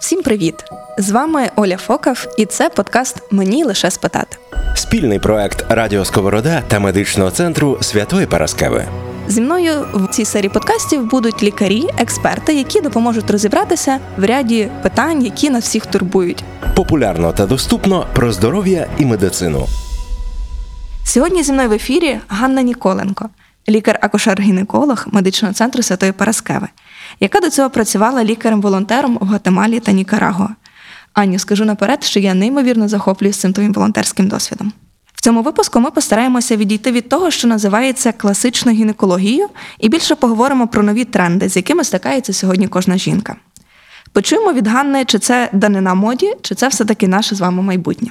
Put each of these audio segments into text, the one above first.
Всім привіт! З вами Оля Фокав, і це подкаст Мені лише спитати. Спільний проект Радіо Сковорода та медичного центру Святої Параскеви. Зі мною в цій серії подкастів будуть лікарі, експерти, які допоможуть розібратися в ряді питань, які нас всіх турбують. Популярно та доступно про здоров'я і медицину. Сьогодні зі мною в ефірі Ганна Ніколенко, лікар-акушер-гінеколог медичного центру Святої Параскеви, яка до цього працювала лікарем-волонтером в Гватемалі та Нікарагуа. Аню, скажу наперед, що я неймовірно захоплююсь цим твоїм волонтерським досвідом. В цьому випуску ми постараємося відійти від того, що називається класичною гінекологією, і більше поговоримо про нові тренди, з якими стикається сьогодні кожна жінка. Почуємо від Ганни, чи це данина моді, чи це все-таки наше з вами майбутнє.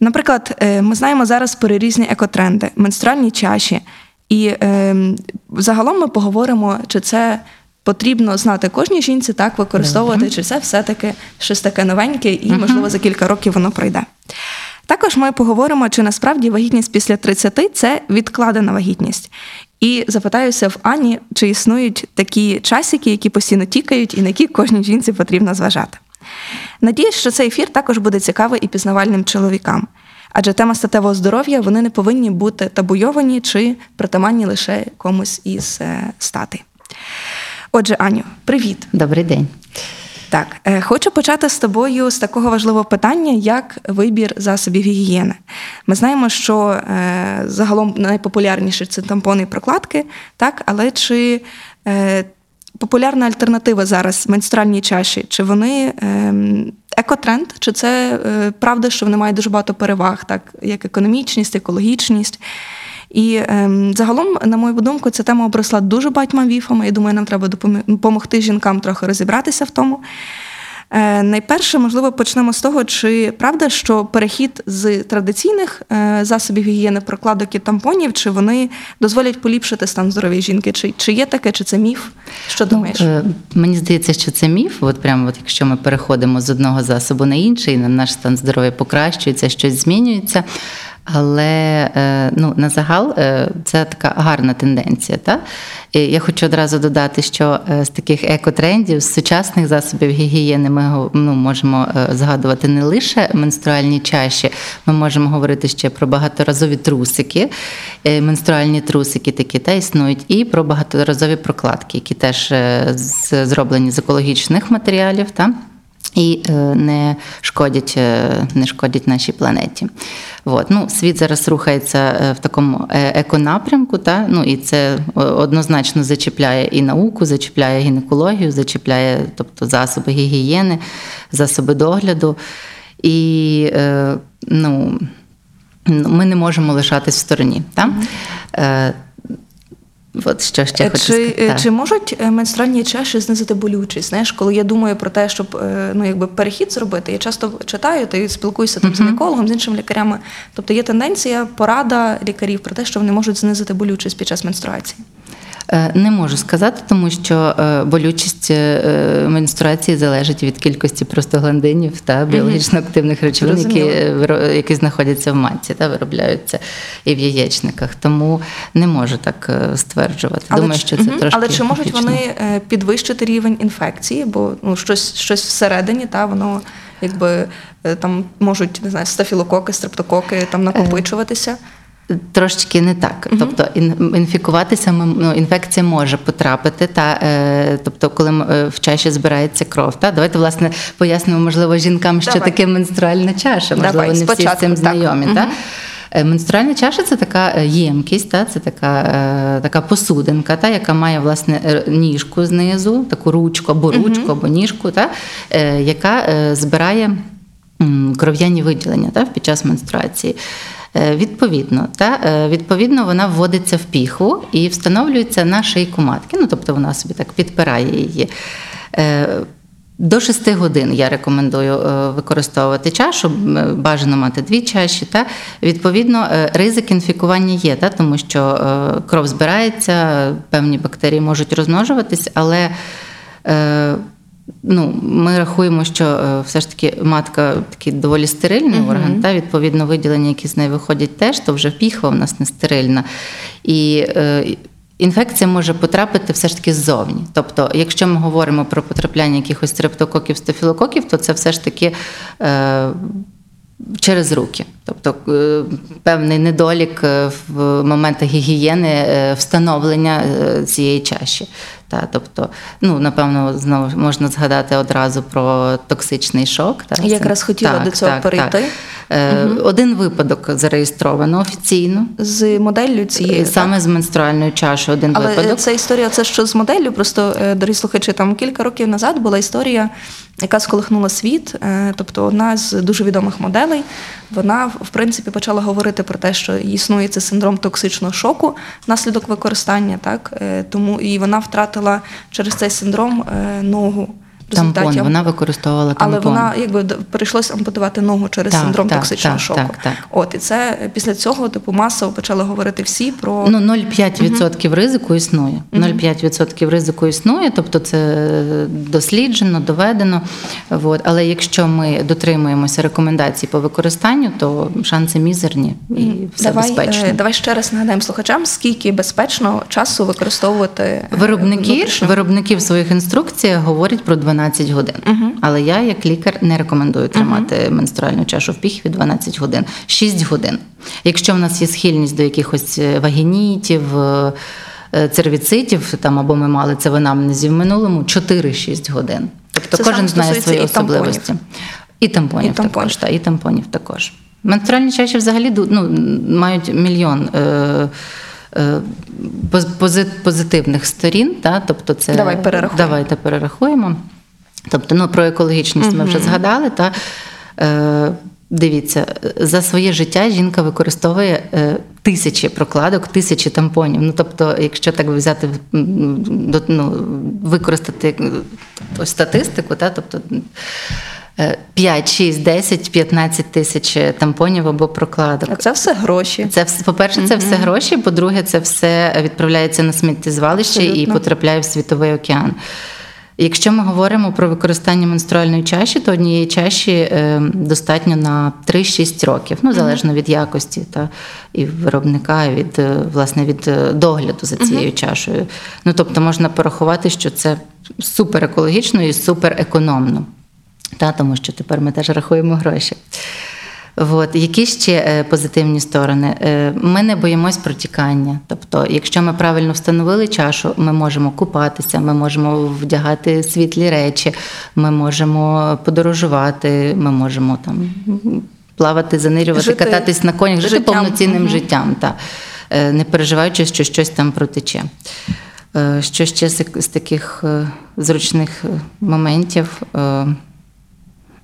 Наприклад, е, ми знаємо зараз про різні екотренди, менструальні чаші, і е, загалом ми поговоримо, чи це потрібно знати кожній жінці, так використовувати, чи це все-таки щось таке новеньке, і, можливо, за кілька років воно пройде. Також ми поговоримо, чи насправді вагітність після 30 – це відкладена вагітність. І запитаюся в Ані, чи існують такі часики, які постійно тікають, і на які кожній жінці потрібно зважати. Надіюсь, що цей ефір також буде цікавий і пізнавальним чоловікам. Адже тема статевого здоров'я вони не повинні бути табуйовані чи притаманні лише комусь із е, стати. Отже, Аню, привіт. Добрий день. Так, е, хочу почати з тобою з такого важливого питання, як вибір засобів гігієни. Ми знаємо, що е, загалом найпопулярніші це тампони і прокладки, так, але чи е, популярна альтернатива зараз менструальній чаші, чи вони е, екотренд, чи це правда, що вони мають дуже багато переваг, так як економічність, екологічність. І ем, загалом, на мою думку, ця тема обросла дуже багатьма віфами. Я думаю, нам треба допомогти жінкам трохи розібратися в тому. Е, найперше, можливо, почнемо з того, чи правда, що перехід з традиційних е, засобів гігієни, прокладок і тампонів, чи вони дозволять поліпшити стан здоров'я жінки? Чи чи є таке, чи це міф? Що ну, думаєш? Ну, мені здається, що це міф. От прямо, от якщо ми переходимо з одного засобу на інший, наш стан здоров'я покращується, щось змінюється. Але е, ну, на загал е, це така гарна тенденція. Та? І Я хочу одразу додати, що е, з таких екотрендів, з сучасних засобів гігієни, ми ну, можемо згадувати не лише менструальні чаші, ми можемо говорити ще про багаторазові трусики, менструальні трусики такі та існують, і про багаторазові прокладки, які теж зроблені з екологічних матеріалів. Та? І не шкодять не шкодять нашій планеті. От. Ну, Світ зараз рухається е, в такому е, еконапрямку, та? ну, і це однозначно зачіпляє і науку, зачіпляє гінекологію, зачіпляє тобто, засоби гігієни, засоби догляду. І е, ну, ми не можемо лишатись в стороні. Та? От що ще хочу чи, сказати. Чи можуть е, менструальні чаші знизити болючість? Знаєш, коли я думаю про те, щоб е, ну якби перехід зробити, я часто читаю та спілкуюся там uh-huh. з гінекологом, з іншими лікарями. Тобто є тенденція, порада лікарів про те, що вони можуть знизити болючість під час менструації. Е, не можу сказати, тому що е, болючість е, менструації залежить від кількості простагландинів та біологічно активних речовин, які які знаходяться в матці та виробляються і в яєчниках. Тому не можу так стверджувати. Але Думаю, що це угу. трошки але чи можуть вони підвищити рівень інфекції? Бо ну щось щось всередині, та воно якби там можуть не знаю, стафілококи, стрептококи там накопичуватися. Трошечки не так, uh тобто інфікуватися ну, інфекція може потрапити, та е, тобто, коли е, в чаші збирається кров. Та давайте власне пояснимо, можливо, жінкам, що Давай. таке менструальна чаша. Можливо, Давай, не всі з цим знайомі. Так. Та? uh Менструальна чаша це така е, ємкість, та, це така така посудинка, та, яка має власне ніжку знизу, таку ручку або ручку, uh або ніжку, та, яка збирає кров'яні виділення та, під час менструації. Е, відповідно, та е, відповідно вона вводиться в піхву і встановлюється на шийку матки. Ну тобто вона собі так підпирає її. Е, до 6 годин я рекомендую використовувати чашу, бажано мати дві чаші. Та Відповідно, ризик інфікування є, та, тому що кров збирається, певні бактерії можуть розмножуватись, але ну, ми рахуємо, що е, все ж таки матка такий доволі стерильний uh-huh. орган, та відповідно виділення, які з неї виходять, теж то вже піхва в нас не стерильна. І е, інфекція може потрапити все ж таки ззовні. Тобто, якщо ми говоримо про потрапляння якихось стрептококів, стафілококів, то це все ж таки. Е, Через руки, тобто е, певний недолік е, в моментах гігієни встановлення цієї чаші. Та, тобто, ну напевно, знову можна згадати одразу про токсичний шок. Та, Я якраз хотіла до цього перейти. Е, Один випадок зареєстровано офіційно. З моделлю цієї Саме з менструальною чашою. один Але випадок. ця історія, це що з моделлю. Просто, е, дорогі слухачі, там кілька років назад була історія, яка сколихнула світ. Е, Тобто, одна з дуже відомих моделей, вона в принципі почала говорити про те, що існує цей синдром токсичного шоку внаслідок використання, так Е, тому і вона втратила через цей синдром е, ногу. Тампон, вона використовувала тампон. але вона якби прийшлось ампутувати ногу через Так, синдром так, токсичного так, шоку. так, так. От і це після цього типу масово почали говорити всі про Ну, 0,5% ризику існує. 0,5% ризику існує, тобто це досліджено, доведено. От. Але якщо ми дотримуємося рекомендацій по використанню, то шанси мізерні і все давай, безпечно. е, давай ще раз нагадаємо слухачам, скільки безпечно часу використовувати е, Виробники, внутрішню- виробники в своїх інструкціях говорять про 12 годин. Але я, як лікар, не рекомендую тримати менструальну чашу в піхві 12 годин, 6 годин. Якщо в нас є схильність до якихось е, вагінітів, е, е, цервіцитів, там або ми мали це в анамнезі в минулому, 4-6 годин. Тобто Це кожен знає свої і тампонів. особливості. І тампонів, І тампонів. також, та, і тампонів також. Менструальні чаші взагалі ну, мають мільйон. Е- поз- пози- позитивних сторін, та? тобто це Давай перерахуємо. давайте перерахуємо. Тобто, ну про екологічність ми вже згадали. Та е, дивіться, за своє життя жінка використовує е, тисячі прокладок, тисячі тампонів. Ну тобто, якщо так взяти ну, використати е, тобто, статистику, та тобто. е, 5, 6, 10, 15 тисяч тампонів або прокладок. А це все гроші. Це по-перше, це все гроші. По-друге, це все відправляється на сміттєзвалище і потрапляє в світовий океан. Якщо ми говоримо про використання менструальної чаші, то однієї чаші е, достатньо на 3-6 років, ну залежно від якості та і виробника, і від е, власне від е, догляду за цією чашею. Ну тобто можна порахувати, що це супер екологічно і супер економно. Та, тому що тепер ми теж рахуємо гроші. От. Які ще е, позитивні сторони? Е, Ми не боїмось протікання. Тобто, якщо ми правильно встановили чашу, ми можемо купатися, ми можемо вдягати світлі речі, ми можемо подорожувати, ми можемо там плавати, занирювати, Жити кататись на конях, жити життям. повноцінним Мгм. життям, та, е, не переживаючи, що щось там протече. Що ще з таких зручних моментів?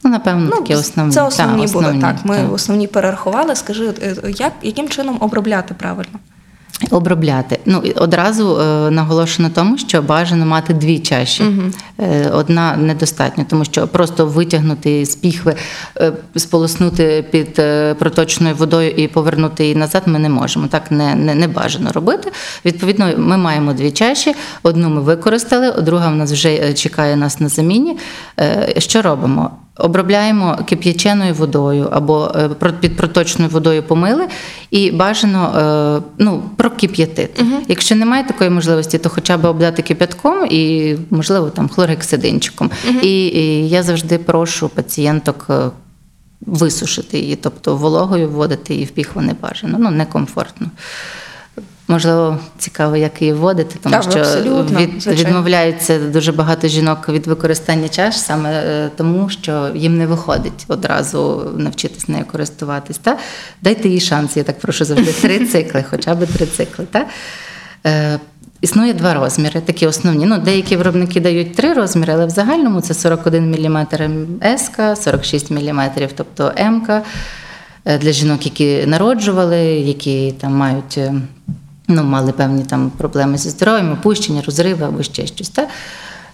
Ну, напевно, такі основні. Це основні Та, були. Так, ми так. основні перерахували. Скажи, е, як, яким чином обробляти правильно? Обробляти. Ну, одразу е, наголошено тому, що бажано мати дві чаші. Е, одна недостатньо, тому що просто витягнути з піхви, е, сполоснути під е, проточною водою і повернути її назад ми не можемо. Так не, не, не бажано робити. Відповідно, ми маємо дві чаші. Одну ми використали, друга в нас вже е, чекає нас на заміні. Е, Що робимо? Обробляємо кип'яченою водою або е, під проточною водою помили і бажано е, ну, прокип'ятити. Якщо немає такої можливості, то хоча б обдати кип'ятком і, можливо, там хлоргексидинчиком. І, і я завжди прошу пацієнток. е, Висушити її, тобто вологою вводити її в піхву не бажано, ну некомфортно. Можливо, цікаво, як її вводити, тому Так, що від, відмовляються дуже багато жінок від використання чаш саме е, тому, що їм не виходить одразу навчитись нею користуватись. Та? Дайте їй шанс, я так прошу завжди три цикли, хоча б три цикли. Та? Е, Існує два розміри, такі основні. Ну, деякі виробники дають три розміри, але в загальному це 41 мм С, 46 мм, тобто М е, для жінок, які народжували, які там мають. Ну, мали певні там проблеми зі здоров'ям, опущення, розриви або ще щось. Та?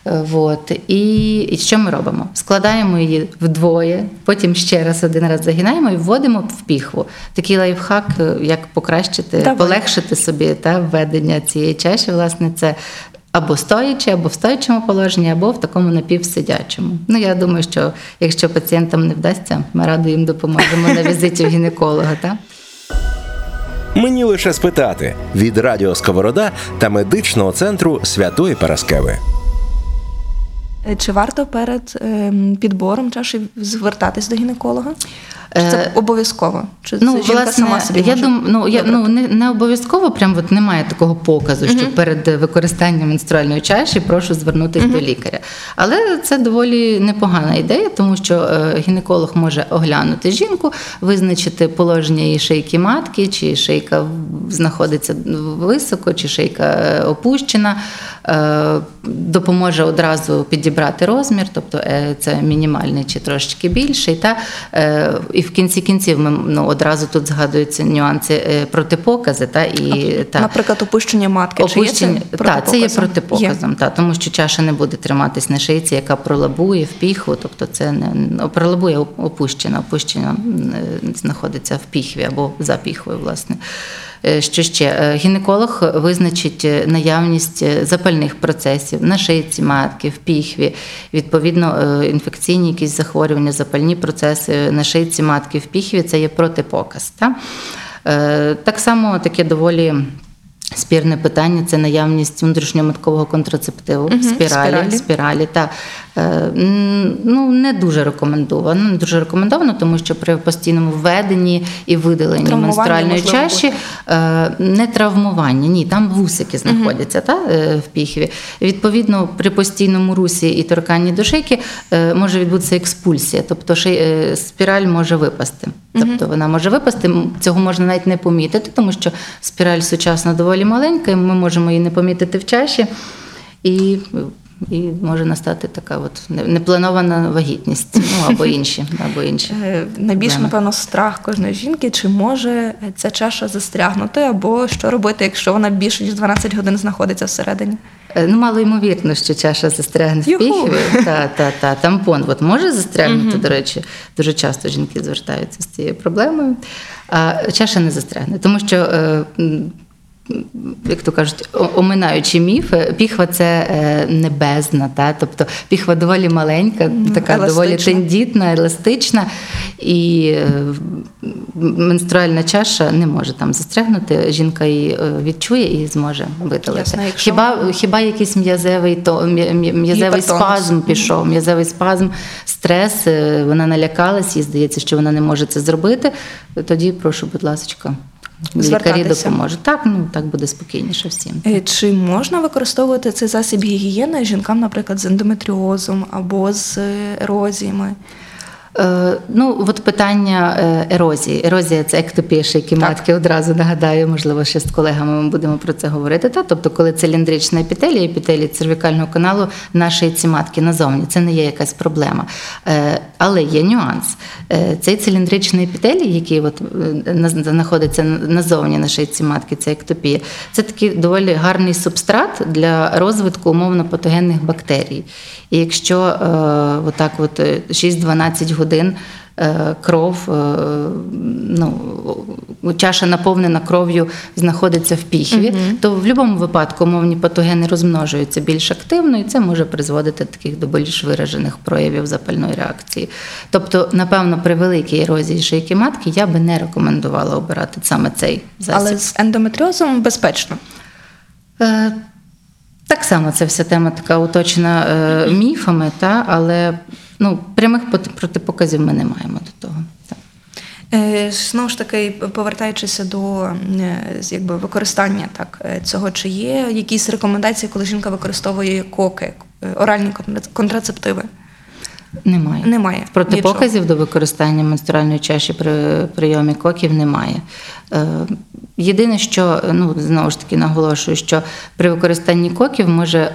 Е, Вот. І, і що ми робимо? Складаємо її вдвоє, потім ще раз один раз загинаємо і вводимо в піхву. Такий лайфхак, е, як покращити, Давай. полегшити собі та, введення цієї чаші, власне, це або стоячи, або в стоячому положенні, або в такому напівсидячому. Ну, я думаю, що якщо пацієнтам не вдасться, ми радо їм допоможемо на візиті в гінеколога. Та? Мені лише спитати від Радіо Сковорода та медичного центру Святої Параскеви. Е, Чи варто перед ем, підбором чаші звертатись до гінеколога? Чи це Е, обов'язково? Чи Ну, це жінка власне, сама собі я може дум, ну, я, ну не, не обов'язково, прям от немає такого показу, що перед використанням менструальної чаші прошу звернутися до лікаря. Але це доволі непогана ідея, тому що е, гінеколог може оглянути жінку, визначити положення її шийки матки, чи шийка знаходиться високо, чи шийка е, опущена. Допоможе одразу підібрати розмір, тобто це мінімальний чи трошечки більший. Та? І в кінці кінців ми ну, одразу тут згадуються нюанси е, протипокази. Та? І, та. Наприклад, опущення матки. Опущення, чи є це так, це є протипоказом? є. та, тому що чаша не буде триматись на шийці, яка пролабує в піхву, тобто це не ну, пролабує опущена, опущена е, знаходиться в піхві або за піхвою, власне. Е, Що ще? Е, Гінеколог визначить е, наявність запальних процесів на шийці матки, в піхві, відповідно, інфекційні якісь захворювання, запальні процеси на шийці матки в піхві це є протипоказ. Та? Так само таке доволі. Спірне питання це наявність внутрішньоматкового контрацептиву, Мгм, спіралі, спіралі. спіралі. Та, ну, не дуже рекомендовано. Не дуже рекомендовано, тому що при постійному введенні і видаленні менструальної чаші е, не травмування, ні, там вусики знаходяться та, е, в піхві. Відповідно, при постійному русі і торканні до шийки е, може відбутися експульсія, тобто е, спіраль може випасти. Тобто вона може випасти. Цього можна навіть не помітити, тому що спіраль сучасна доволі маленька, і ми можемо її не помітити в чаші. І, і може настати така от непланована вагітність, ну або інші, або інші. Е, Найбільше, напевно, страх кожної жінки, чи може ця чаша застрягнути, або що робити, якщо вона більше ніж 12 годин знаходиться всередині. Е, Ну, мало ймовірно, що чаша застрягне в Юху. піхві. Та, та, та. Тампон от може застрягнути, до речі, дуже часто жінки звертаються з цією проблемою. А чаша не застрягне, тому що. Як то кажуть, оминаючи міф, е, піхва це е, не бездна, та? тобто піхва доволі маленька, така доволі тендітна, еластична, і е, менструальна чаша не може там застрягнути. Жінка її е, відчує і зможе видалити. Ясно, якщо- Хіба хіба якийсь м'язевий то м'я- м'я- м'язевий спазм пішов, м'язевий спазм, стрес, вона налякалась, їй здається, що вона не може це зробити. Тоді прошу, будь ласка, лікарі допоможуть. Так, ну так буде спокійніше всім. Е, Чи можна використовувати цей засіб гігієни жінкам, наприклад, з ендометріозом або з ерозіями? Е, ну, от питання е, ерозії. Ерозія це ектопія шийки матки. Одразу нагадаю, можливо, ще з колегами ми будемо про це говорити. Та? Тобто, коли циліндрична епітелія, епітелій цервікального каналу на шийці матки назовні, це не є якась проблема. Е, але є нюанс. Цей циліндричний епітелій, який от, знаходиться назовні на шийці матки, це ектопія, це такий доволі гарний субстрат для розвитку умовно патогенних бактерій. І якщо отак от е, 6-12 годин е, кров, е, ну, чаша наповнена кров'ю знаходиться в піхві, то в будь-якому випадку умовні патогени розмножуються більш активно, і це може призводити таких до більш виражених проявів запальної реакції. Тобто, напевно, при великій ерозії шийки матки я би не рекомендувала обирати саме цей засіб. Але з ендометріозом безпечно. Е, Так само це вся тема така уточена е, міфами, та, але ну, прямих протипоказів ми не маємо до того. Так. Е, Знову ж таки, повертаючися до е, якби, використання так, е, цього, чи є якісь рекомендації, коли жінка використовує коки, оральні контрацептиви? Немає. Немає. Протипоказів до використання менструальної чаші при прийомі коків немає. Єдине, що ну, знову ж таки наголошую, що при використанні коків може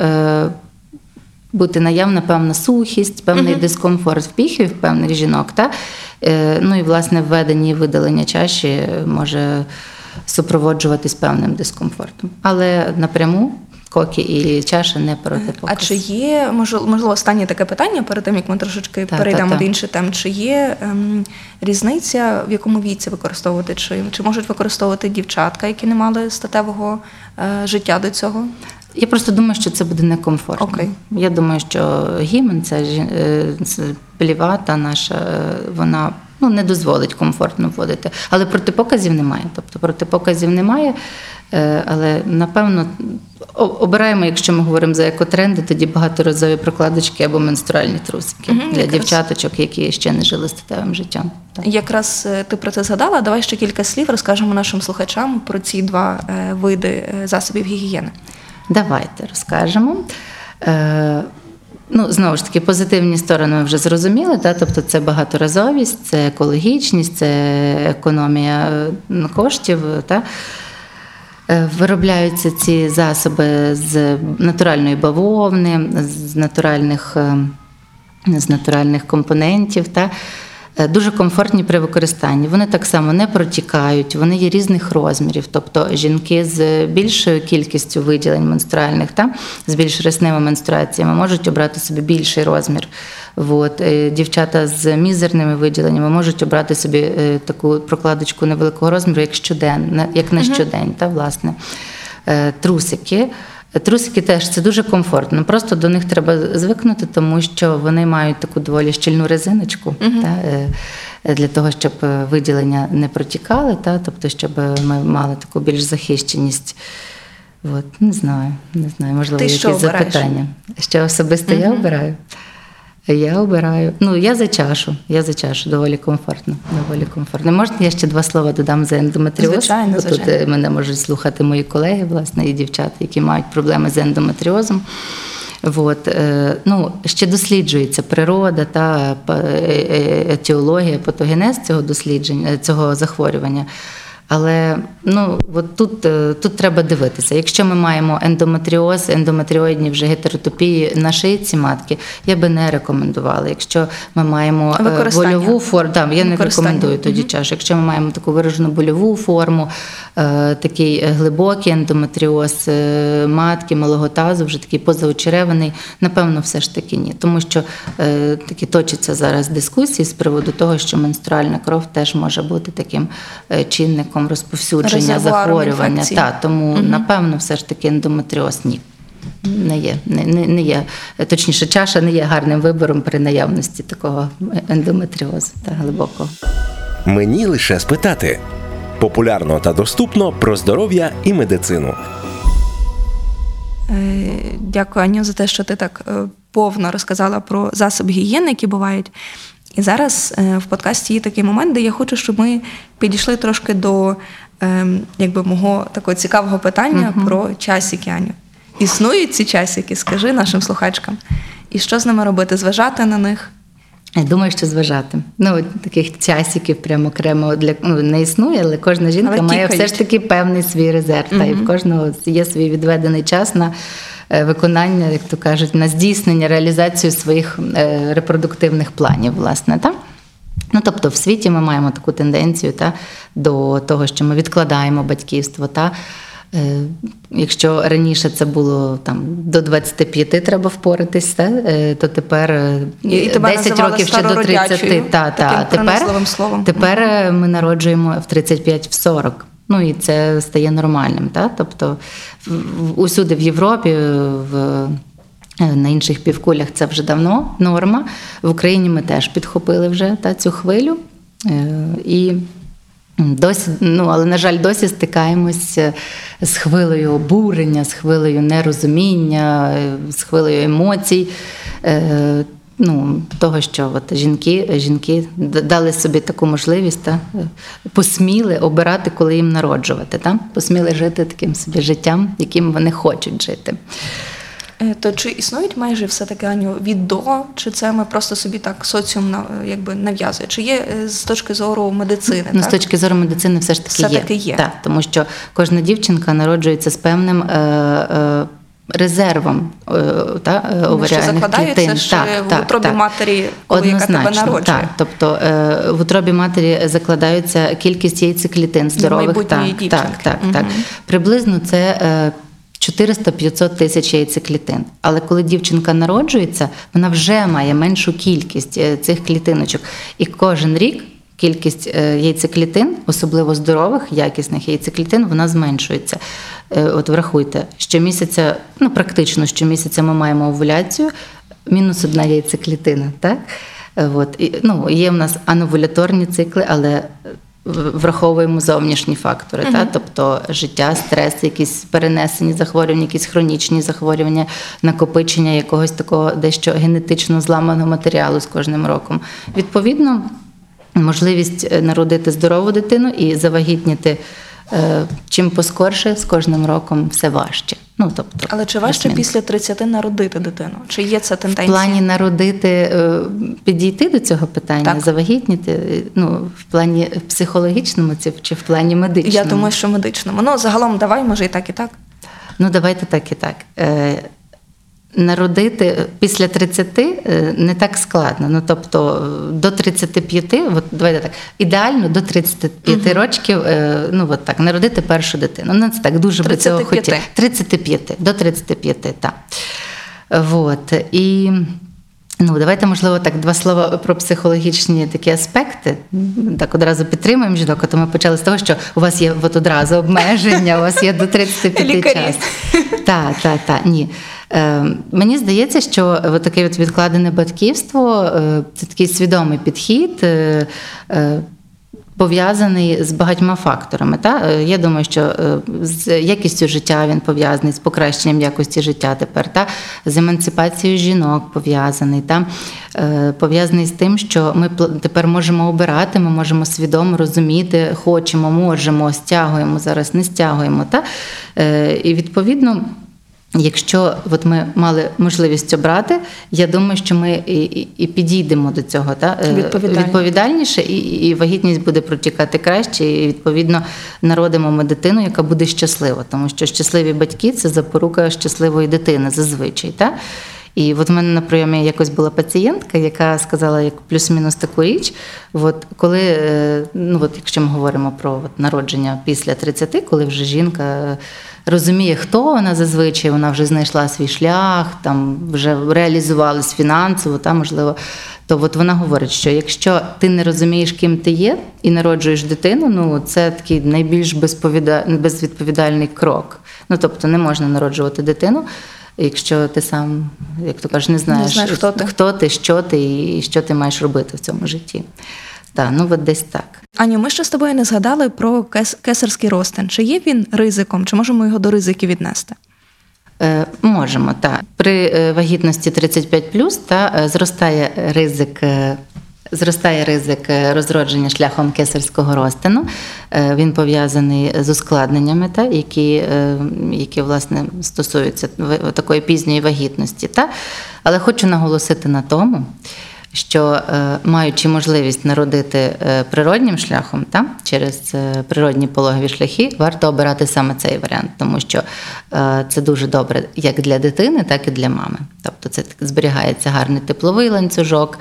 бути наявна певна сухість, певний дискомфорт в піхві в певних жінок. Та? Е, Ну і власне введення і видалення чаші може супроводжуватись певним дискомфортом. Але напряму коки і чаша не А чи є можливо, можливо останнє таке питання перед тим, як ми трошечки Та, перейдемо та, та. до інших тем? Чи є ем, різниця, в якому віці використовувати? Чи, чи можуть використовувати дівчатка, які не мали статевого е, життя до цього? Я просто думаю, що це буде некомфортно. Окей. Я думаю, що гімен, це це плівата наша, е, вона ну, не дозволить комфортно вводити. Але протипоказів немає. Тобто протипоказів немає. Е, Але напевно обираємо, якщо ми говоримо за екотренди, тоді багаторазові прокладочки або менструальні трусики Мгм, для якраз. дівчаточок, які ще не жили статевим життям. Так. Якраз е, ти про це згадала. Давай ще кілька слів розкажемо нашим слухачам про ці два види засобів гігієни. Давайте розкажемо. Е, ну, знову ж таки, позитивні сторони ми вже зрозуміли. Та? Тобто це багаторазовість, це екологічність, це економія е, коштів. Та? Е, Виробляються ці засоби з натуральної бавовни, з натуральних, з натуральних компонентів. Та? Е, Дуже комфортні при використанні. Вони так само не протікають, вони є різних розмірів. Тобто жінки з більшою кількістю виділень менструальних, та, з більш рясними менструаціями можуть обрати собі більший розмір. От. е, Дівчата з мізерними виділеннями можуть обрати собі е, таку прокладочку невеликого розміру, як щоден, як на щодень, та, власне. Трусики. Трусики теж це дуже комфортно. Просто до них треба звикнути, тому що вони мають таку доволі щільну резиночку та, е, для того, щоб е, виділення не протікали, та, тобто, щоб ми мали таку більш захищеність. От, не знаю, не знаю, можливо, Ти якісь що запитання. Що особисто я обираю? Я обираю. Ну, я за чашу. Я за чашу, доволі комфортно. Доволі комфортно. Можна я ще два слова додам за ендометріоз? Звичайно, Бо Тут е, мене можуть слухати мої колеги, власне, і дівчата, які мають проблеми з ендометріозом. От, е, ну, ще досліджується природа та е, е, етіологія, патогенез цього дослідження, цього захворювання. Але ну, от тут, е, тут треба дивитися. Якщо ми маємо ендометріоз, ендометріоїдні вже гетеротопії на шийці матки, я би не рекомендувала. Якщо ми маємо е, больову форму, да, я не рекомендую тоді чаш. Якщо ми маємо таку виражену больову форму, е, такий глибокий ендометріоз матки, малого тазу, вже такий позаочереваний, напевно, все ж таки ні. Тому що такі точаться зараз дискусії з приводу того, що менструальна кров теж може бути таким е, чинником розповсюдження Резервуаром захворювання. інфекцій. Та, тому, напевно, все ж таки ендометріоз ні. Не є, не, не, не є, точніше, чаша не є гарним вибором при наявності такого ендометріозу та глибокого. Мені лише спитати. Популярно та доступно про здоров'я і медицину. Е, Дякую, Аню, за те, що ти так е, повно розказала про засоби гігієни, які бувають. І зараз е, в подкасті є такий момент, де я хочу, щоб ми підійшли трошки до ем, якби, мого такого цікавого питання про часики, Аню. Існують ці часики, скажи нашим слухачкам. І що з ними робити? Зважати на них? Я думаю, що зважати. Ну, от таких часиків прямо окремо для ну, не існує, але кожна жінка Але має все ж таки певний свій резерв. Та і в кожного є свій відведений час на е, виконання, як то кажуть, на здійснення, реалізацію своїх е, репродуктивних планів, власне. Та? Ну, тобто, в світі ми маємо таку тенденцію та, до того, що ми відкладаємо батьківство. Та, Якщо раніше це було там до 25 треба впоратись, та, е, то тепер е, І 10 років ще до 30. Та, та. Тепер, словом. тепер е, ми народжуємо в 35 в 40. Ну і це стає нормальним. Та? Тобто усюди в Європі, в, е, на інших півкулях це вже давно норма. В Україні ми теж підхопили вже та, цю хвилю. Е, І Досі, ну але на жаль, досі стикаємось е, з хвилею обурення, з хвилею нерозуміння, е, з хвилею емоцій. Е, Ну, того, що от жінки, жінки дали собі таку можливість, та, е, посміли обирати, коли їм народжувати, та? посміли жити таким собі життям, яким вони хочуть жити. Е, То чи існують майже все-таки Аню від до, чи це ми просто собі так соціум якби нав'язує? Чи є е, з точки зору медицини? Ну, з точки зору медицини, все ж таки є. Все-таки є. Так, тому що кожна дівчинка народжується з певним е, е, резервом е, та, е, що оваріальних клітин. ж е, в утробі так. матері, коли яка тебе народжує. Так, тобто е, в утробі матері закладаються кількість яйцеклітин здорових. Так, дівчинки. так, так, так. Приблизно це. Е, 400-500 тисяч яйцеклітин. Але коли дівчинка народжується, вона вже має меншу кількість е, цих клітиночок. І кожен рік кількість е, яйцеклітин, особливо здорових, якісних яйцеклітин, вона зменшується. Е, От врахуйте, щомісяця, ну практично щомісяця ми маємо овуляцію, мінус одна яйцеклітина. Так? От, і, ну, є в нас ановуляторні цикли, але враховуємо зовнішні фактори, та? тобто життя, стрес, якісь перенесені захворювання, якісь хронічні захворювання, накопичення якогось такого дещо генетично зламаного матеріалу з кожним роком. Відповідно, можливість е, народити здорову дитину і завагітніти е, чим поскорше, з кожним роком все важче. Ну, тобто, Але чи важче після 30 народити дитину? Чи є це В плані народити, е, підійти до цього питання, Так. завагітніти, е, ну, в плані психологічному чи- чи в плані медичному? Я думаю, що медичному. Ну, загалом, давай, може, і так, і так. Ну, давайте так і так. Народити після 30 е, не так складно. Ну, тобто е, до 35, от давайте так, ідеально до 35 років, е, ну от так, народити першу дитину. Ну, це так дуже би цього 35. хотіли. 35, до 35, так. От. І ну, давайте, можливо, так, два слова про психологічні такі аспекти. Так одразу підтримуємо жінок, а то ми почали з того, що у вас є от одразу обмеження, у вас є до 35 Лікарі. час. Так, так, так, ні. Е, мені здається, що от таке от відкладене батьківство е, це такий свідомий підхід. Е, е, Пов'язаний з багатьма факторами. Та? Е, Я думаю, що е, з якістю життя він пов'язаний, з покращенням якості життя тепер, та? з емансипацією жінок пов'язаний, та? Е, пов'язаний з тим, що ми тепер можемо обирати, ми можемо свідомо розуміти, хочемо, можемо, стягуємо зараз, не стягуємо. Та? І відповідно. Якщо от ми мали можливість обрати, я думаю, що ми і, і, і підійдемо до цього та е, Відповідально. відповідальніше, і, і вагітність буде протікати краще, і відповідно народимо ми дитину, яка буде щаслива, тому що щасливі батьки це запорука щасливої дитини зазвичай. Та? І от в мене на прийомі якось була пацієнтка, яка сказала як плюс-мінус таку річ. От коли, е, ну от якщо ми говоримо про от народження після 30, коли вже жінка розуміє, хто вона зазвичай, вона вже знайшла свій шлях, там вже реалізувалась фінансово, та можливо. То от вона говорить, що якщо ти не розумієш, ким ти є, і народжуєш дитину, ну це такий найбільш безвідповідальний крок. Ну тобто не можна народжувати дитину. Якщо ти сам, як то кажеш, не знаєш, знаєш, хто ти. хто ти, що ти і що ти маєш робити в цьому житті. Так, ну от десь так. Аню, ми ще з тобою не згадали про кес- кесарський розтин. Чи є він ризиком, чи можемо його до ризиків віднести? Е, можемо, так. При е, вагітності 35 та е, зростає ризик. е, Зростає ризик розродження шляхом кесарського розтину. Він пов'язаний з ускладненнями, та, які, які власне, стосуються такої пізньої вагітності. Та. Але хочу наголосити на тому, що е, маючи можливість народити е, природнім шляхом, та, через е, природні пологові шляхи, варто обирати саме цей варіант, тому що це дуже добре як для дитини, так і для мами. Тобто це зберігається гарний тепловий ланцюжок.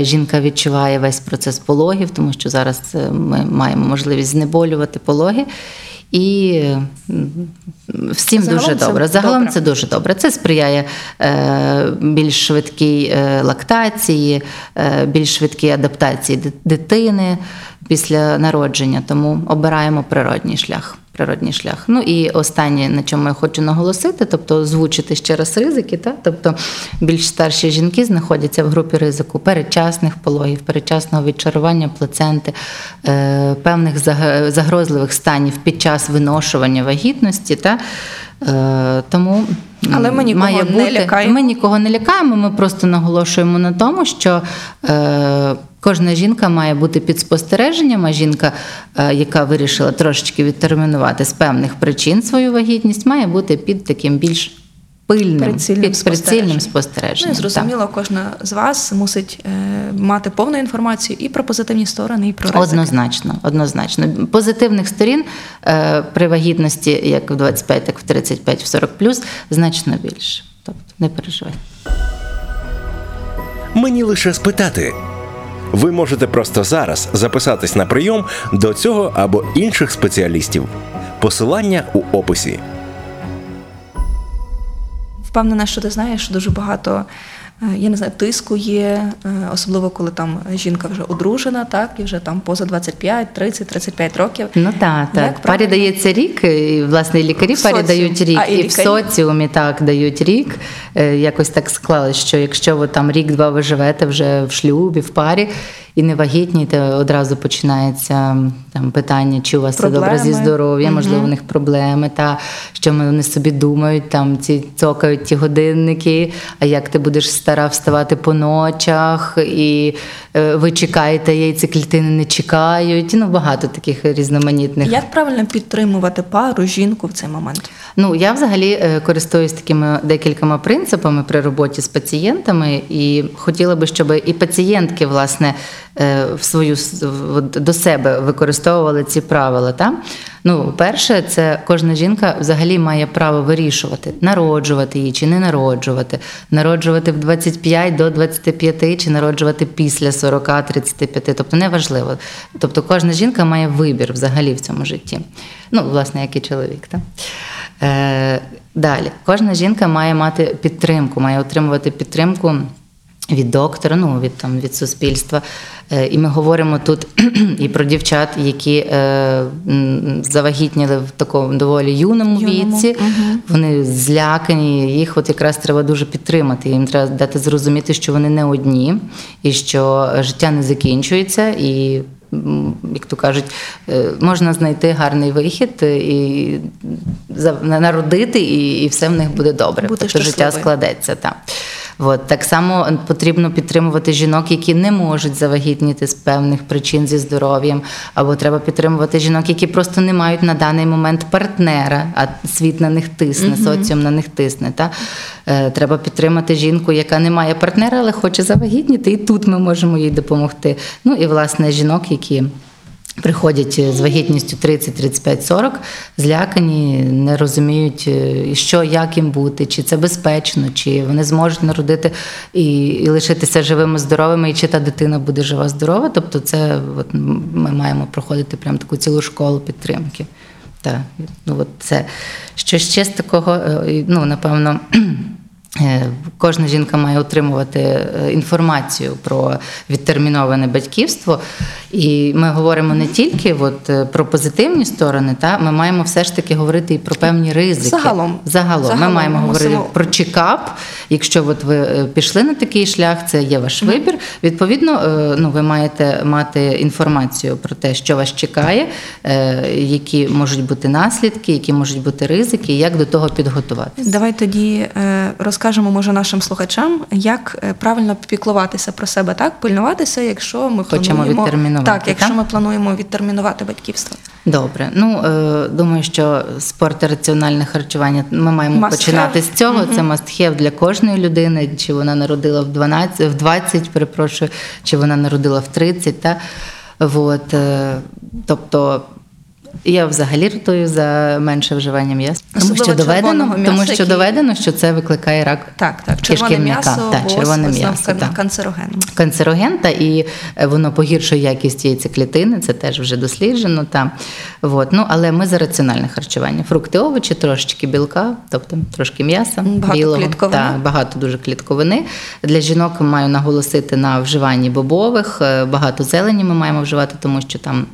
Жінка відчуває весь процес пологів, тому що зараз ми маємо можливість знеболювати пологи. І всім Загалом дуже добре. Загалом добре. це дуже добре. Це сприяє е, більш швидкій е, лактації, е, більш швидкій адаптації дитини після народження. Тому обираємо природній шлях. Природній шлях. Ну і останнє, на чому я хочу наголосити, тобто озвучити ще раз ризики. Та? Тобто більш старші жінки знаходяться в групі ризику передчасних пологів, передчасного відчарування плаценти, е, певних загрозливих станів під час виношування вагітності. Та? Е, тому Але ми нікого має не лякаємо. Ми нікого не лякаємо, ми просто наголошуємо на тому, що е, кожна жінка має бути під спостереженням, а жінка, е, яка вирішила трошечки відтермінувати з певних причин свою вагітність, має бути під таким більш пильним, Прицільним під прицільним спостереженням. Ну і зрозуміло, кожна з вас мусить е, мати повну інформацію і про позитивні сторони, і про ризики. Однозначно, однозначно. Позитивних сторін е, при вагітності, як в 25, так в 35, в 40 значно більше. Тобто не переживайте. Мені лише спитати. Ви можете просто зараз записатись на прийом до цього або інших спеціалістів. Посилання у описі. Впевнена, що ти знаєш, дуже багато я не знаю, тиску є, е, особливо коли там жінка вже одружена, так, і вже там поза 25, 30, 35 років. Ну так, Як так. Парі правильно? дається рік, і власне і лікарі В парі дають рік, А, і і, в соціумі так дають рік. Е, Якось так склалось, що якщо ви там рік-два ви живете вже в шлюбі, в парі і не вагітніте, одразу починається там питання, чи у вас все добре зі Проблеми. здоров'ям, можливо, в них проблеми, та що вони собі думають, там ці цокають ті годинники, а як ти будеш стара вставати по ночах, і е, ви чекаєте, яйцеклітини не чекають. Ну, багато таких різноманітних. Як правильно підтримувати пару, жінку в цей момент? Ну, я взагалі е, користуюсь такими декількома принципами при роботі з пацієнтами, і хотіла би, щоб і пацієнтки, власне, е, в свою до себе використовували ці правила. Та? Ну, перше, це кожна жінка взагалі має право вирішувати, народжувати її чи не народжувати, народжувати в 25 до 25 чи народжувати після 40-35, тобто неважливо. Тобто кожна жінка має вибір взагалі в цьому житті. Ну, власне, як і чоловік. Так? Е, далі, кожна жінка має мати підтримку, має отримувати підтримку. Від доктора, ну від там від суспільства, Е, і ми говоримо тут і про дівчат, які е, завагітніли в такому доволі юному, Юному, віці. Вони злякані. Їх от якраз треба дуже підтримати. Їм треба дати зрозуміти, що вони не одні, і що життя не закінчується, і як то кажуть, е, можна знайти гарний вихід і народити, і, і все в них буде добре. Бути тобто життя складеться. Так. От, так само потрібно підтримувати жінок, які не можуть завагітніти з певних причин зі здоров'ям, або треба підтримувати жінок, які просто не мають на даний момент партнера, а світ на них тисне, соціум на них тисне. Та? Е, треба підтримати жінку, яка не має партнера, але хоче завагітніти, і тут ми можемо їй допомогти. Ну і власне жінок, які. Приходять з вагітністю 30, 35, 40, злякані, не розуміють, е, що, як їм бути, чи це безпечно, чи вони зможуть народити і, і лишитися живими, здоровими, і чи та дитина буде жива, здорова. Тобто, це от, ми маємо проходити прям таку цілу школу підтримки. Так, ну от це що ще з такого, е, ну напевно. Е, Кожна жінка має отримувати е, інформацію про відтерміноване батьківство, і ми говоримо не тільки от, е, про позитивні сторони, та ми маємо все ж таки говорити і про певні ризики. Загалом. Загалом. Загалом ми маємо ми говорити мусимо- про чекап. Якщо от ви пішли на такий шлях, це є ваш вибір. Відповідно, ну ви маєте мати інформацію про те, що вас чекає, які можуть бути наслідки, які можуть бути ризики, і як до того підготуватися. Давай тоді е, розкажемо, може, нашим слухачам, як е, правильно піклуватися про себе, так, пильнуватися, якщо ми Хочемо плануємо відтермінувати, так, якщо так? ми плануємо відтермінувати батьківство. Добре, ну е, думаю, що спорт і раціональне харчування ми маємо Must починати have. з цього. Це must have для кожної людини, чи вона народила в 12, в 20, перепрошую, чи вона народила в 30, та от, е, тобто. Я взагалі рятую за менше вживання м'яса, тому що доведено, м'яса, тому що який- доведено, що це викликає рак Так, так, кишки червоне м'яка. м'ясо, бо червоне м'ясо, кан- так. канцерогеном. канцероген, та і е, воно погіршує якість яйцеклітини, це теж вже досліджено. Та. От. Ну, але ми за раціональне харчування. Фрукти, овочі, трошечки білка, тобто трошки м'яса, Багато білого. клітковини. Та, багато дуже клітковини. Для жінок маю наголосити на вживанні бобових. Е, Багато зелені ми маємо вживати, тому що там.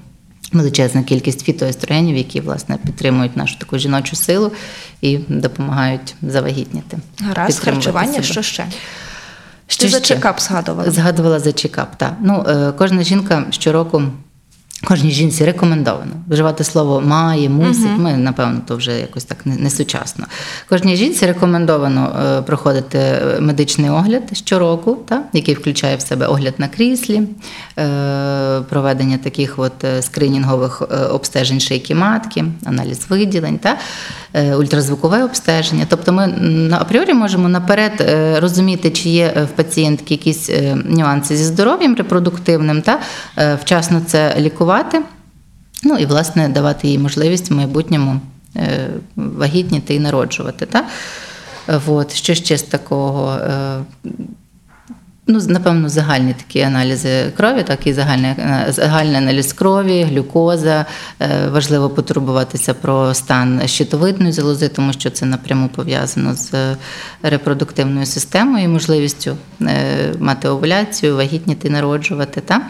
Величезна кількість фітоестрогенів, які власне підтримують нашу таку жіночу силу і допомагають завагітніти. Гаразд, харчування, себе. що ще? Що Ти за чекап згадувала. Згадувала за чекап. Так. Ну, е, кожна жінка щороку. Кожній жінці рекомендовано вживати слово має, мусить. Ми, напевно, то вже якось так не, сучасно. Кожній жінці рекомендовано е, проходити е, медичний огляд щороку, та, який включає в себе огляд на кріслі, е, проведення таких от скринінгових обстежень шийки матки, аналіз виділень та ультразвукове обстеження. Тобто ми на апріорі можемо наперед розуміти, чи є в пацієнтки якісь нюанси зі здоров'ям репродуктивним, та вчасно це лікувати. Ну і власне давати їй можливість в майбутньому е, вагітніти і народжувати. Та? От, що ще з такого? Е, Ну, напевно, загальні такі аналізи крові, так і загальний, е, загальний аналіз крові, глюкоза. Важливо потурбуватися про стан щитовидної залози, тому що це напряму пов'язано з репродуктивною системою і можливістю мати овуляцію, вагітніти, народжувати. Та?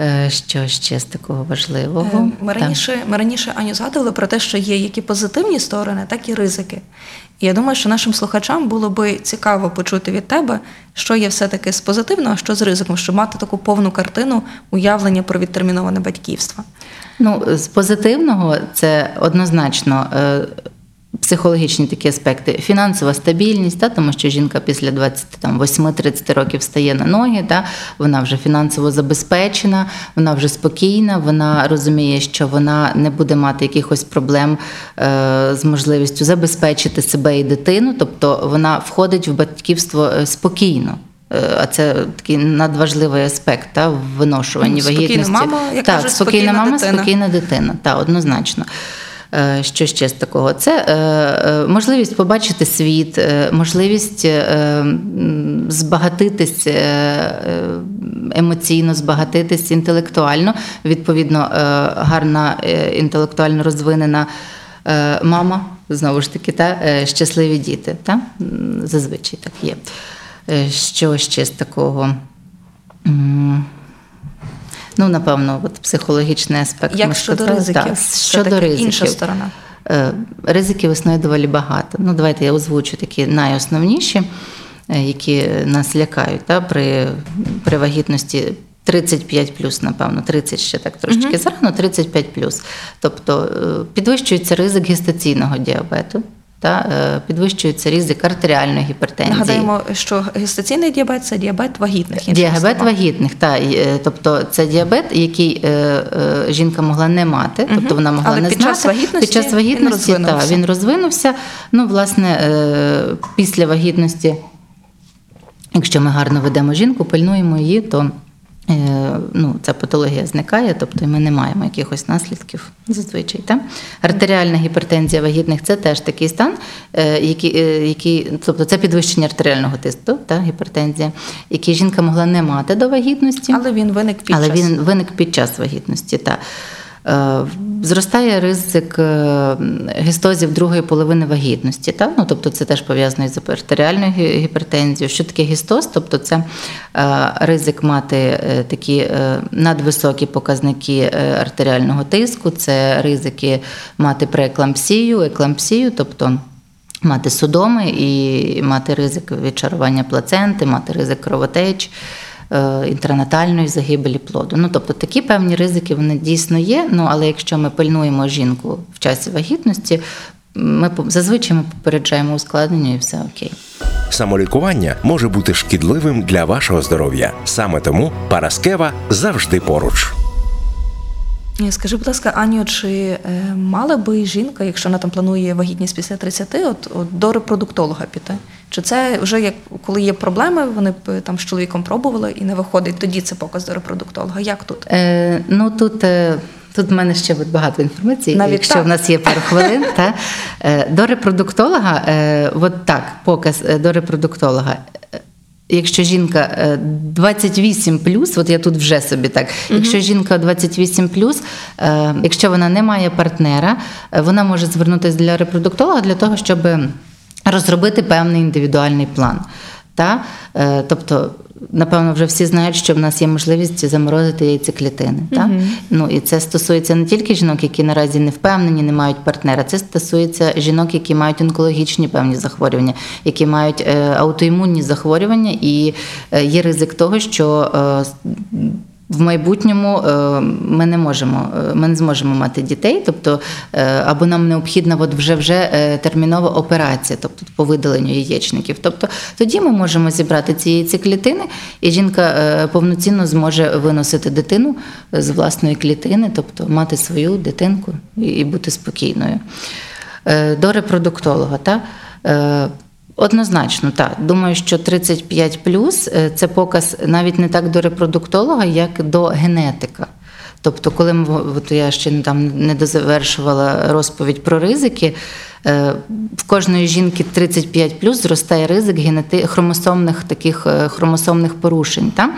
Е, Що ще з такого важливого? Е, Ми раніше, ми раніше Аню згадували про те, що є як і позитивні сторони, так і ризики. І я думаю, що нашим слухачам було би цікаво почути від тебе, що є все-таки з позитивного, а що з ризиком, щоб мати таку повну картину уявлення про відтерміноване батьківство. Ну, з позитивного це однозначно е, психологічні такі аспекти. Фінансова стабільність, та, тому що жінка після 28-30 років стає на ноги, та, вона вже фінансово забезпечена, вона вже спокійна, вона розуміє, що вона не буде мати якихось проблем е, з можливістю забезпечити себе і дитину, тобто вона входить в батьківство е, спокійно. Е, А це такий надважливий аспект та, в виношуванні спокійна вагітності. мама, як так, кажуть, спокійна спокійна мама, дитина. спокійна дитина, так, однозначно. Е, Що ще з такого? Це е, е, можливість побачити світ, можливість збагатитись емоційно, збагатитись інтелектуально. Відповідно, гарна інтелектуально розвинена мама, знову ж таки, та, щасливі діти. Та? Зазвичай так є. Що ще з такого? Ну, напевно, от психологічний аспект. Як щодо ризиків, Так, щодо ризиків. інша сторона. Е, Ризиків існує доволі багато. Ну, давайте я озвучу такі найосновніші, е, які нас лякають та, при, при вагітності. 35 плюс, напевно, 30 ще так трошечки зарано, 35 плюс. Тобто е, підвищується ризик гестаційного діабету, та, е, підвищується ризик артеріальної гіпертензії. Нагадаємо, що гестаційний діабет це діабет вагітних. Діабет вагітних, та, е, тобто це діабет, який е, жінка могла не мати, тобто вона могла Але не під знати. час вагітності під час він вагітності та, він розвинувся. Ну, власне, після вагітності, якщо ми гарно ведемо жінку, пильнуємо її, то ну, ця патологія зникає, тобто ми не маємо якихось наслідків зазвичай. Та? Артеріальна гіпертензія вагітних це теж такий стан, е, який, е, який, тобто це підвищення артеріального тиску, та, гіпертензія, який жінка могла не мати до вагітності. Але він виник під Але час. він виник під час вагітності. Та. Е, Зростає ризик е, гістозів другої половини вагітності. Та? Ну, тобто це теж пов'язано із артеріальною гіпертензією. Що таке гістоз? Тобто це е, ризик мати такі надвисокі показники артеріального тиску, це ризики мати прееклампсію, еклампсію, тобто мати судоми і мати ризик відчарування плаценти, мати ризик кровотеч, інтранатальної загибелі плоду. Ну, тобто такі певні ризики вони дійсно є. Ну, але якщо ми пильнуємо жінку в часі вагітності, ми зазвичай ми попереджаємо ускладнення і все окей. Самолікування може бути шкідливим для вашого здоров'я. Саме тому Параскева завжди поруч. Е, Скажи, будь ласка, Аню, чи е, мала би жінка, якщо вона там планує вагітність після 30, от, от до репродуктолога піти? Чи це вже як коли є проблеми, вони б там з чоловіком пробували і не виходить, тоді це показ до репродуктолога? Як тут? Е, ну тут. Е... Тут в мене ще багато інформації, Навіть якщо так. в нас є пару хвилин. Та, до репродуктолога, е, от так, показ до репродуктолога. Е, Якщо жінка 28, плюс, от я тут вже собі так. Якщо жінка 28 плюс, якщо вона не має партнера, е, вона може звернутися для репродуктолога для того, щоб розробити певний індивідуальний план. Та? Е, Тобто, напевно, вже всі знають, що в нас є можливість заморозити яйцеклітини. Та? Ну, і це стосується не тільки жінок, які наразі не впевнені, не мають партнера. Це стосується жінок, які мають онкологічні певні захворювання, які мають е, аутоімунні захворювання, і е, є ризик того, що е, в майбутньому е, ми не можемо, е, ми не зможемо мати дітей, тобто е, або нам необхідна от вже вже термінова операція, тобто по видаленню яєчників. Тобто тоді ми можемо зібрати ці яйцеклітини, і жінка повноцінно зможе виносити дитину з власної клітини, тобто мати свою дитинку і, бути спокійною. До репродуктолога, та? Е, Однозначно, так. Думаю, що 35 плюс це показ навіть не так до репродуктолога, як до генетика. Тобто, коли ми, от я ще там не дозавершувала розповідь про ризики, е, в кожної жінки 35 плюс зростає ризик генети... хромосомних таких е, хромосомних порушень, та?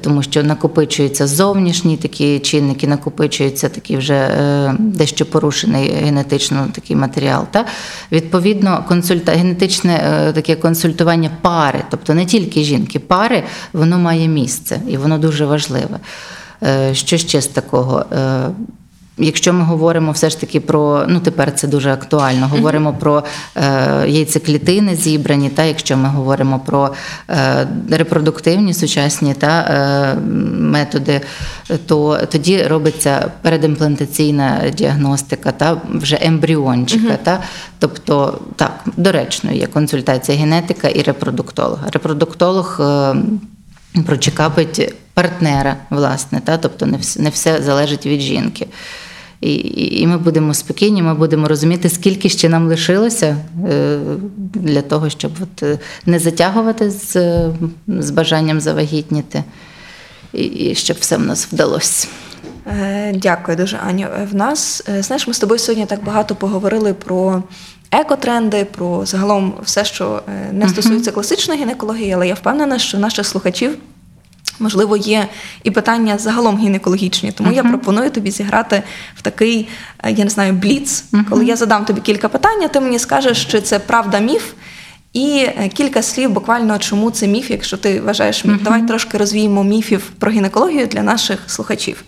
Тому що накопичуються зовнішні такі чинники, накопичується такий вже е, дещо порушений генетично такий матеріал. Та? Відповідно, консульта... генетичне таке консультування пари, тобто не тільки жінки, пари, воно має місце і воно дуже важливе. Е, Що ще з такого? Е, Якщо ми говоримо все ж таки про ну тепер це дуже актуально. Говоримо про е, яйцеклітини зібрані, та якщо ми говоримо про е, репродуктивні сучасні та е, методи, то тоді робиться передімплантаційна діагностика та вже ембріончика. Та тобто так доречно є консультація генетика і репродуктолога. Репродуктолог. Е, прочекапить партнера, власне, та? тобто не все, не все залежить від жінки. І, і ми будемо спокійні, ми будемо розуміти, скільки ще нам лишилося е, для того, щоб от е, не затягувати з, з бажанням завагітніти, і, і щоб все в нас вдалося. Е, Дякую дуже, Аню. Е, В нас, е, знаєш, ми з тобою сьогодні так багато поговорили про екотренди, про загалом все, що е, не стосується класичної гінекології, але я впевнена, що наших слухачів. Можливо, є і питання загалом гінекологічні, тому я пропоную тобі зіграти в такий, е, я не знаю, бліц, коли я задам тобі кілька питань, а ти мені скажеш, чи це правда міф, і е, кілька слів буквально, чому це міф, якщо ти вважаєш міф. Давай трошки розвіємо міфів про гінекологію для наших слухачів.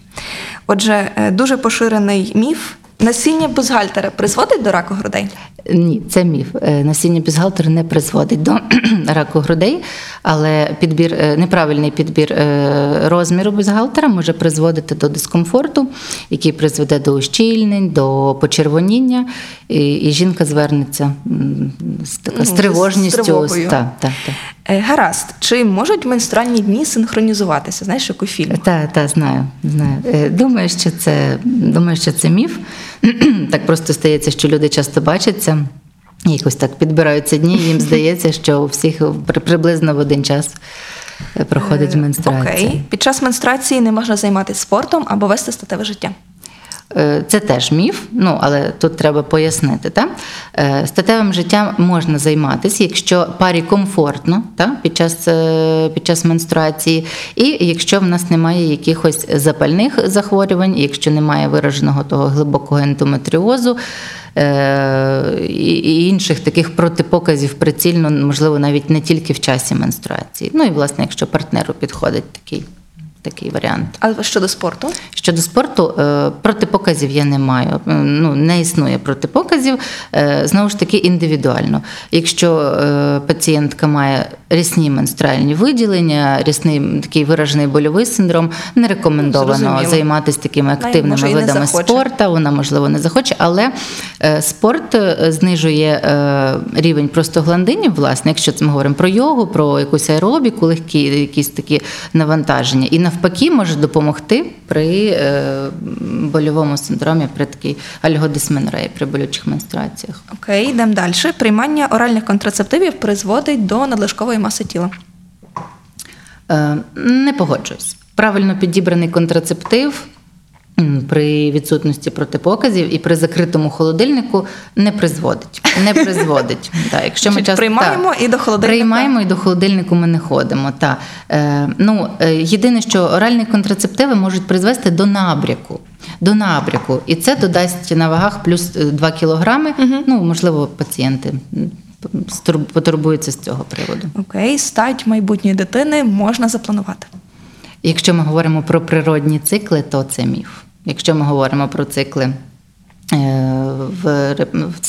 Отже, е, дуже поширений міф. Насіння бюстгальтера призводить до раку грудей? Ні, це міф. Е, Насіння бюстгальтера не призводить до раку грудей, але підбір, е, неправильний підбір е, розміру бюстгальтера може призводити до дискомфорту, який призведе до ущільнень, до почервоніння, і, і жінка звернеться з, така, Ну, з з тривожністю. Так, так, так. Е, Гаразд, чи можуть менструальні дні синхронізуватися? Знаєш, як у фільмах? Так, так, знаю, знаю. Думаю, що це думаю, що це міф. так просто стається, що люди часто бачаться. Якось так підбираються дні, їм здається, що у всіх при- приблизно в один час е, проходить менструація. Окей. Під час менструації не можна займатися спортом або вести статеве життя. Е, Це теж міф, ну але тут треба пояснити. Та? Е, Статевим життям можна займатися, якщо парі комфортно та? Під, час, е, під час менструації, і якщо в нас немає якихось запальних захворювань, якщо немає вираженого того глибокого ендометріозу е, і і інших таких протипоказів прицільно, можливо, навіть не тільки в часі менструації. Ну і власне, якщо партнеру підходить такий, такий варіант. А щодо спорту? Щодо спорту, е, протипоказів я не маю. Е, Ну, не існує протипоказів. Е, Знову ж таки, індивідуально. Якщо пацієнтка має рісні менструальні виділення, рісний такий виражений больовий синдром, не рекомендовано Зрозуміло. займатися такими активними не видами спорту. Вона, можливо, не захоче, але спорт знижує рівень простагландинів, власне, якщо ми говоримо про йогу, про якусь аеробіку, легкі якісь такі навантаження. І навпаки може допомогти при е, больовому синдромі, при такій альгодисменореї, при болючих менструаціях. Окей, йдемо далі. Приймання оральних контрацептивів призводить до надлишкової маси тіла. Е, Не погоджуюсь. Правильно підібраний контрацептив при відсутності протипоказів і при закритому холодильнику не призводить. Не призводить. Так, якщо ми часто, приймаємо так, і до холодильника. Приймаємо і до холодильнику ми не ходимо. Та. Е, ну, е, єдине, що оральні контрацептиви можуть призвести до набряку. До набряку. І це додасть на вагах плюс 2 кілограми. Ну, можливо, пацієнти потурбуються з цього приводу. Окей, стать майбутньої дитини можна запланувати. Якщо ми говоримо про природні цикли, то це міф. Якщо ми говоримо про цикли е, в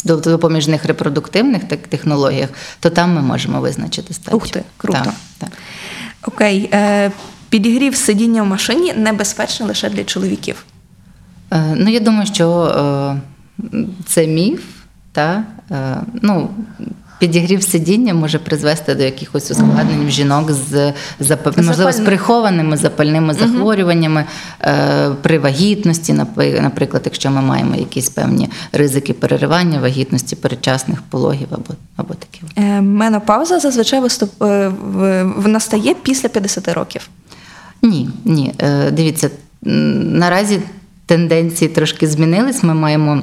до- допоміжних репродуктивних так- технологіях, то там ми можемо визначити стадію. Ух ти, круто. Так, так. Окей, е, підігрів сидіння в машині небезпечний лише для чоловіків. Е, Ну, я думаю, що це міф, та, ну, підігрів сидіння може призвести до якихось ускладнень в жінок з можливо, з прихованими запальними захворюваннями е, при вагітності, наприклад, якщо ми маємо якісь певні ризики переривання вагітності, передчасних пологів або, або таке. Е, менопауза зазвичай виступ, е, в- в- після 50 років. Ні, ні. Дивіться, наразі тенденції трошки змінились. Ми маємо.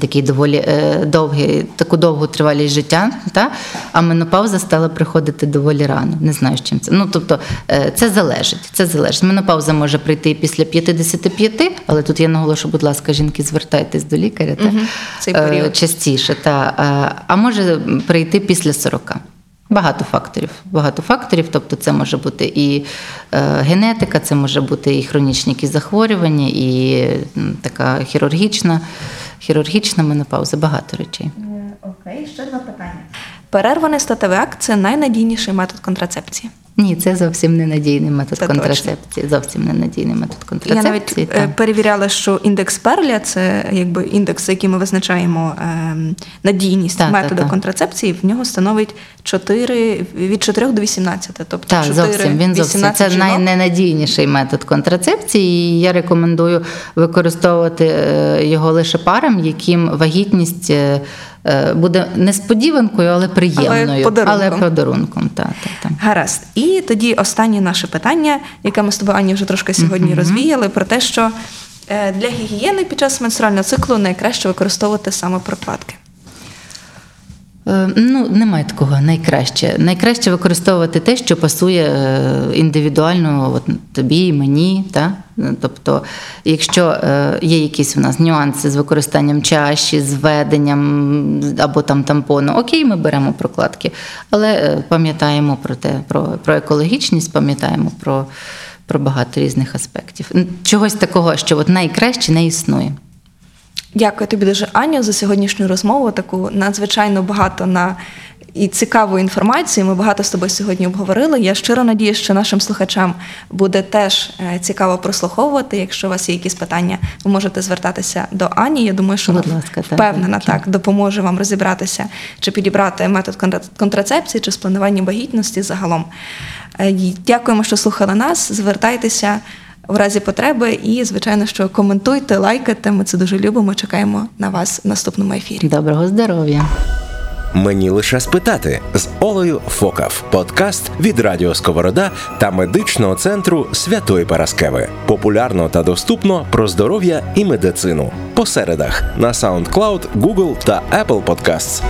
Такий доволі е, довгий, таку довгу тривалість життя, та? а менопауза стала приходити доволі рано. Не знаю, з чим це. Ну, тобто, е, це залежить. Це залежить. Менопауза може прийти після 55, але тут я наголошу, будь ласка, жінки, звертайтесь до лікаря та, Мгм. Цей е, період. частіше. Та, е, а може прийти після 40. Багато факторів. Багато факторів, тобто це може бути і е, генетика, це може бути і хронічні якісь захворювання, і така хірургічна, хірургічна менопауза, багато речей. Окей, ще два питання. Перерваний статевий акт це найнадійніший метод контрацепції. Ні, це зовсім ненадійний метод Це контрацепції. Зовсім ненадійний метод Я контрацепції. навіть е, перевіряла, що індекс Перля це якби індекс, за яким ми визначаємо ем, надійність так, методу так. контрацепції. В нього становить 4, від 4 до 18. Тобто Так, 4, зовсім він зовсім це жінок. найненадійніший метод контрацепції. І я рекомендую використовувати е, його лише парам, яким вагітність е, буде несподіванкою, але приємною, подарунком. але подарунком. Та, та, та. Гаразд. І тоді останнє наше питання, яке ми з тобою Ані вже трошки сьогодні розвіяли, про те, що е, для гігієни під час менструального циклу найкраще використовувати саме прокладки. Е, Ну, немає такого найкраще. Найкраще використовувати те, що пасує е, індивідуально от, тобі мені. Та? Тобто, якщо е, є якісь у нас нюанси з використанням чаші, з веденням або там тампону, окей, ми беремо прокладки, але пам'ятаємо про те, про, про екологічність, пам'ятаємо про, про багато різних аспектів. Чогось такого, що от найкраще не існує. Дякую тобі дуже, Аню, за сьогоднішню розмову. Таку надзвичайно багато на і цікаву інформацію. Ми багато з тобою сьогодні обговорили. Я щиро надію, що нашим слухачам буде теж е, цікаво прослуховувати. Якщо у вас є якісь питання, ви можете звертатися до Ані. Я думаю, що вона ласка, так, впевнена так допоможе вам розібратися, чи підібрати метод контра- контрацепції, чи спланування вагітності загалом. Е, Дякуємо, що слухали нас. Звертайтеся. В разі потреби і, звичайно, що коментуйте, лайкайте. Ми це дуже любимо. Чекаємо на вас в наступному ефірі. Доброго здоров'я! Мені лише спитати з Олею Фокав. Подкаст від Радіо Сковорода та медичного центру Святої Параскеви. Популярно та доступно про здоров'я і медицину. По середах на SoundCloud, Google та Apple Podcasts.